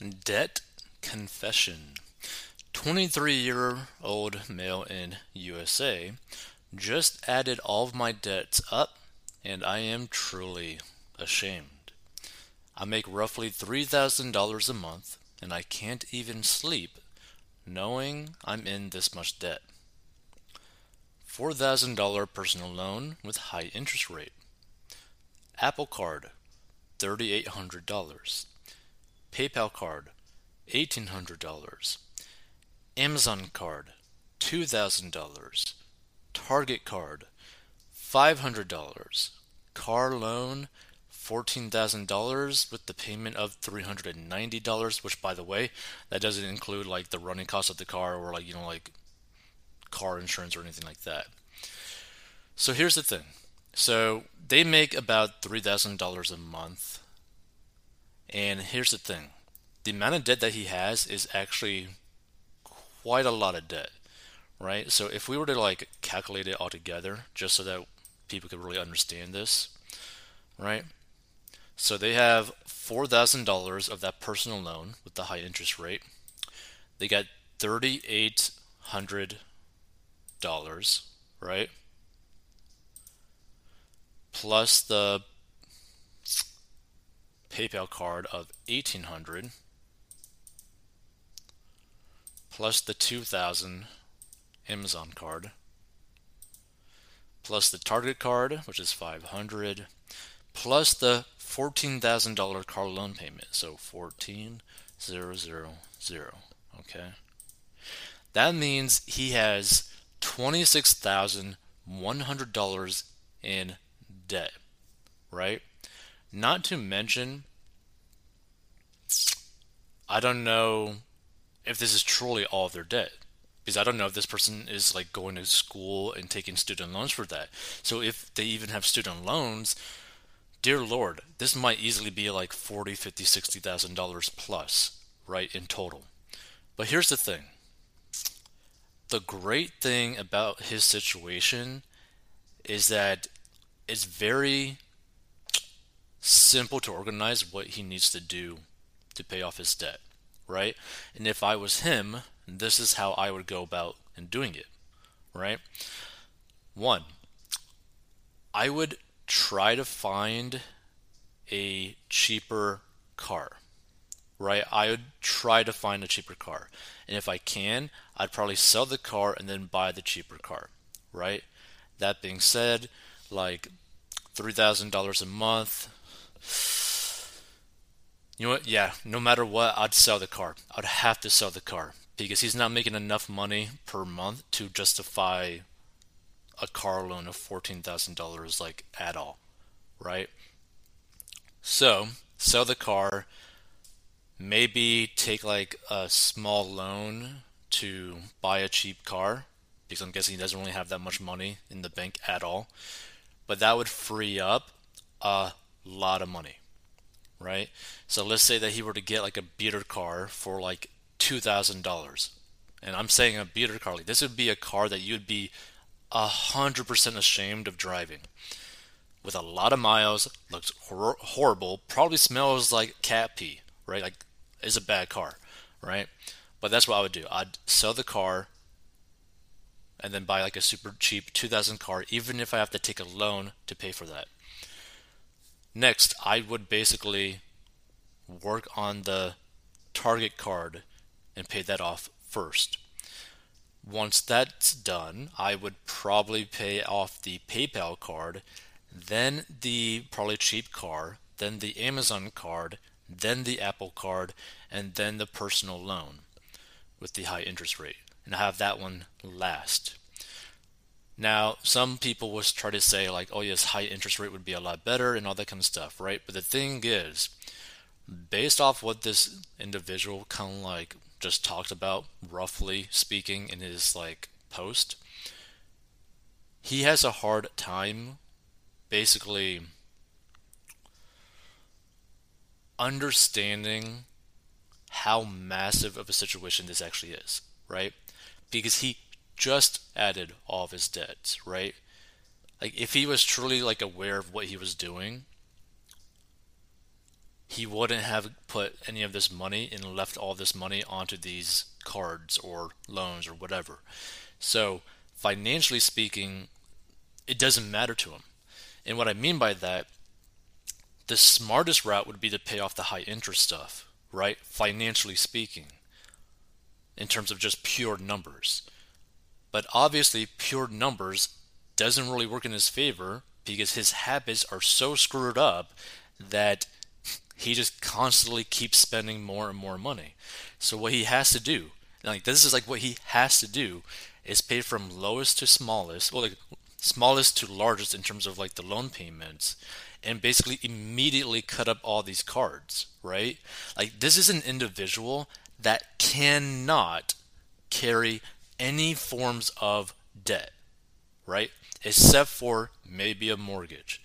Debt confession. 23 year old male in USA just added all of my debts up and I am truly ashamed. I make roughly $3,000 a month and I can't even sleep knowing I'm in this much debt. $4,000 personal loan with high interest rate. Apple Card $3,800. PayPal card, $1,800. Amazon card, $2,000. Target card, $500. Car loan, $14,000 with the payment of $390, which by the way, that doesn't include like the running cost of the car or like, you know, like car insurance or anything like that. So here's the thing. So they make about $3,000 a month and here's the thing the amount of debt that he has is actually quite a lot of debt, right? So if we were to like calculate it all together, just so that people could really understand this, right? So they have $4,000 of that personal loan with the high interest rate. They got $3,800, right? Plus the PayPal card of 1800 plus the 2000 Amazon card plus the Target card which is 500 plus the $14,000 car loan payment. So 14000 okay? That means he has $26,100 in debt right not to mention, I don't know if this is truly all their debt. Because I don't know if this person is like going to school and taking student loans for that. So if they even have student loans, dear Lord, this might easily be like forty, fifty, sixty thousand dollars plus, right, in total. But here's the thing. The great thing about his situation is that it's very simple to organize what he needs to do to pay off his debt, right? And if I was him, this is how I would go about in doing it, right? One, I would try to find a cheaper car, right? I would try to find a cheaper car. And if I can, I'd probably sell the car and then buy the cheaper car, right? That being said, like $3,000 a month, you know what? Yeah, no matter what, I'd sell the car. I'd have to sell the car because he's not making enough money per month to justify a car loan of $14,000 like at all, right? So, sell the car, maybe take like a small loan to buy a cheap car because I'm guessing he doesn't really have that much money in the bank at all. But that would free up a lot of money, right? So let's say that he were to get like a beater car for like two thousand dollars, and I'm saying a beater car. Like this would be a car that you'd be a hundred percent ashamed of driving, with a lot of miles, looks hor- horrible, probably smells like cat pee, right? Like is a bad car, right? But that's what I would do. I'd sell the car and then buy like a super cheap 2000 car even if I have to take a loan to pay for that. Next, I would basically work on the target card and pay that off first. Once that's done, I would probably pay off the PayPal card, then the probably cheap car, then the Amazon card, then the Apple card, and then the personal loan with the high interest rate. And I have that one last. Now, some people will try to say like, oh yes, high interest rate would be a lot better and all that kind of stuff, right? But the thing is, based off what this individual kind of like just talked about, roughly speaking, in his like post, he has a hard time basically understanding how massive of a situation this actually is, right? Because he just added all of his debts, right? Like if he was truly like aware of what he was doing, he wouldn't have put any of this money and left all this money onto these cards or loans or whatever. So, financially speaking, it doesn't matter to him. And what I mean by that, the smartest route would be to pay off the high interest stuff, right? Financially speaking, in terms of just pure numbers. But obviously, pure numbers doesn't really work in his favor because his habits are so screwed up that he just constantly keeps spending more and more money. So what he has to do, like this is like what he has to do, is pay from lowest to smallest, well like smallest to largest in terms of like the loan payments, and basically immediately cut up all these cards, right? Like this is an individual that cannot carry any forms of debt, right? Except for maybe a mortgage.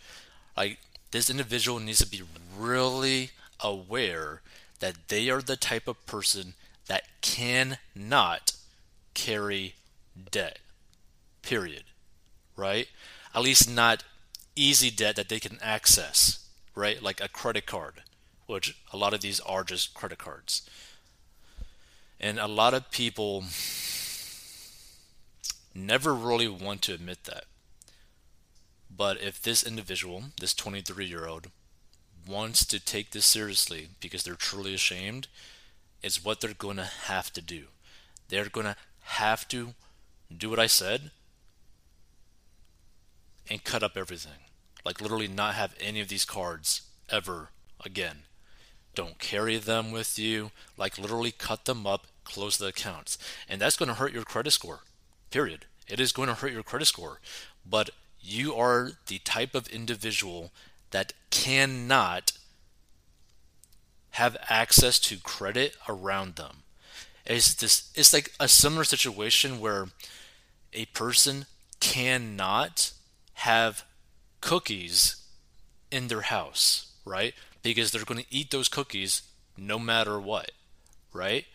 Like this individual needs to be really aware that they are the type of person that cannot carry debt. Period. Right? At least not easy debt that they can access, right? Like a credit card, which a lot of these are just credit cards. And a lot of people never really want to admit that. But if this individual, this 23 year old, wants to take this seriously because they're truly ashamed, it's what they're going to have to do. They're going to have to do what I said and cut up everything. Like, literally, not have any of these cards ever again. Don't carry them with you. Like, literally, cut them up, close the accounts. And that's going to hurt your credit score. Period. It is going to hurt your credit score. But you are the type of individual that cannot have access to credit around them. It's this it's like a similar situation where a person cannot have cookies in their house, right? Because they're going to eat those cookies no matter what, right?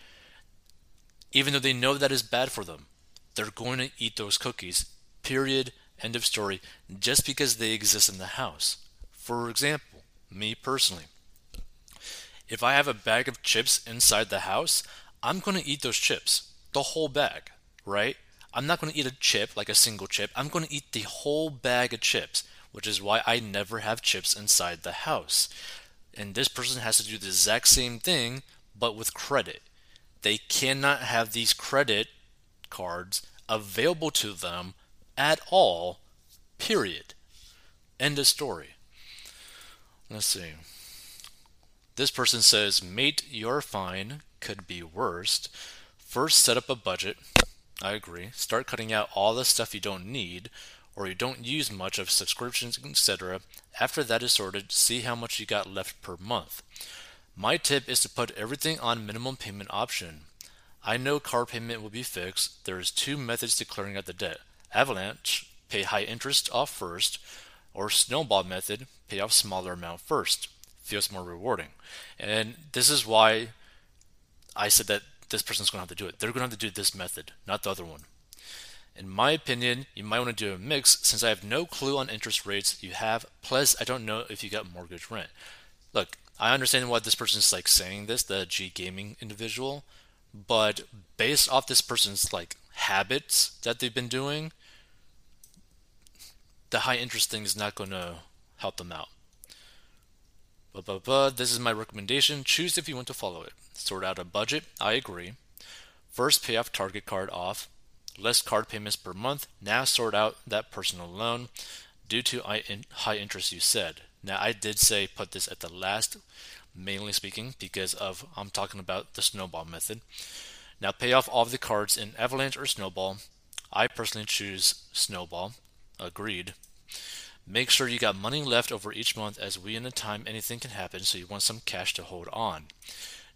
Even though they know that is bad for them, they're going to eat those cookies. Period End of story. Just because they exist in the house. For example, me personally, if I have a bag of chips inside the house, I'm going to eat those chips, the whole bag, right? I'm not going to eat a chip like a single chip. I'm going to eat the whole bag of chips, which is why I never have chips inside the house. And this person has to do the exact same thing, but with credit. They cannot have these credit cards available to them at all, period. End of story. Let's see. This person says, Mate, you're fine, could be worst. First, set up a budget. I agree. Start cutting out all the stuff you don't need or you don't use much of subscriptions, etc. After that is sorted, see how much you got left per month. My tip is to put everything on minimum payment option. I know car payment will be fixed. There's two methods to clearing out the debt. Avalanche, pay high interest off first, or Snowball method, pay off smaller amount first. Feels more rewarding. And this is why I said that this person's going to have to do it. They're going to have to do this method, not the other one. In my opinion, you might want to do a mix since I have no clue on interest rates you have, plus I don't know if you got mortgage rent. Look, I understand why this person's like saying this, the G gaming individual, but based off this person's like habits that they've been doing, the high interest thing is not going to help them out. But, this is my recommendation. Choose if you want to follow it. Sort out a budget. I agree. First, pay off Target card off. Less card payments per month. Now sort out that personal loan due to high interest you said. Now I did say put this at the last, mainly speaking, because of I'm talking about the snowball method. Now pay off all of the cards in Avalanche or Snowball. I personally choose Snowball. Agreed. Make sure you got money left over each month as we in a time anything can happen, so you want some cash to hold on.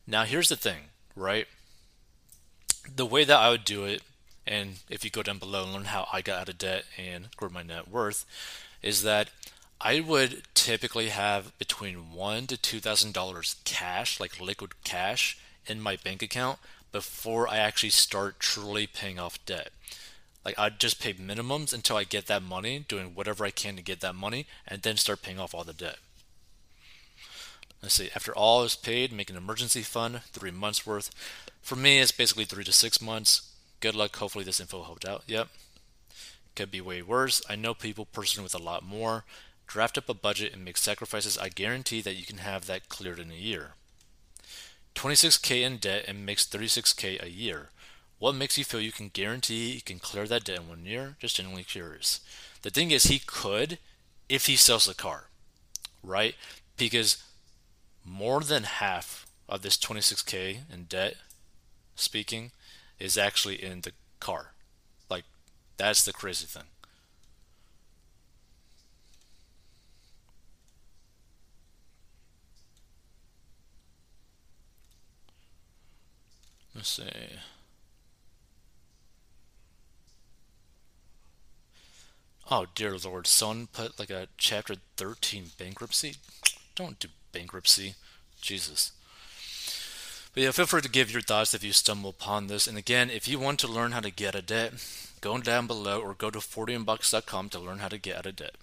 Now, here's the thing, right? The way that I would do it, and if you go down below and learn how I got out of debt and grew my net worth, is that I would typically have between one to two thousand dollars cash, like liquid cash, in my bank account before I actually start truly paying off debt. Like I'd just pay minimums until I get that money, doing whatever I can to get that money, and then start paying off all the debt. let's see, after all is paid, make an emergency fund, three months worth. For me, it's basically three to six months. Good luck. Hopefully, this info helped out. Yep. Could be way worse. I know people personally with a lot more. Draft up a budget and make sacrifices. I guarantee that you can have that cleared in a year. 26k in debt and makes 36k a year. What makes you feel you can guarantee you can clear that debt in one year? Just genuinely curious. The thing is, he could if he sells the car, right? Because more than half of this 26k in debt, speaking, is actually in the car. Like, that's the crazy thing. Let's see. Oh dear lord, someone put like a chapter 13 bankruptcy? Don't do bankruptcy. Jesus. But yeah, feel free to give your thoughts if you stumble upon this. And again, if you want to learn how to get a debt, go down below or go to 40inbox.com to learn how to get out of debt.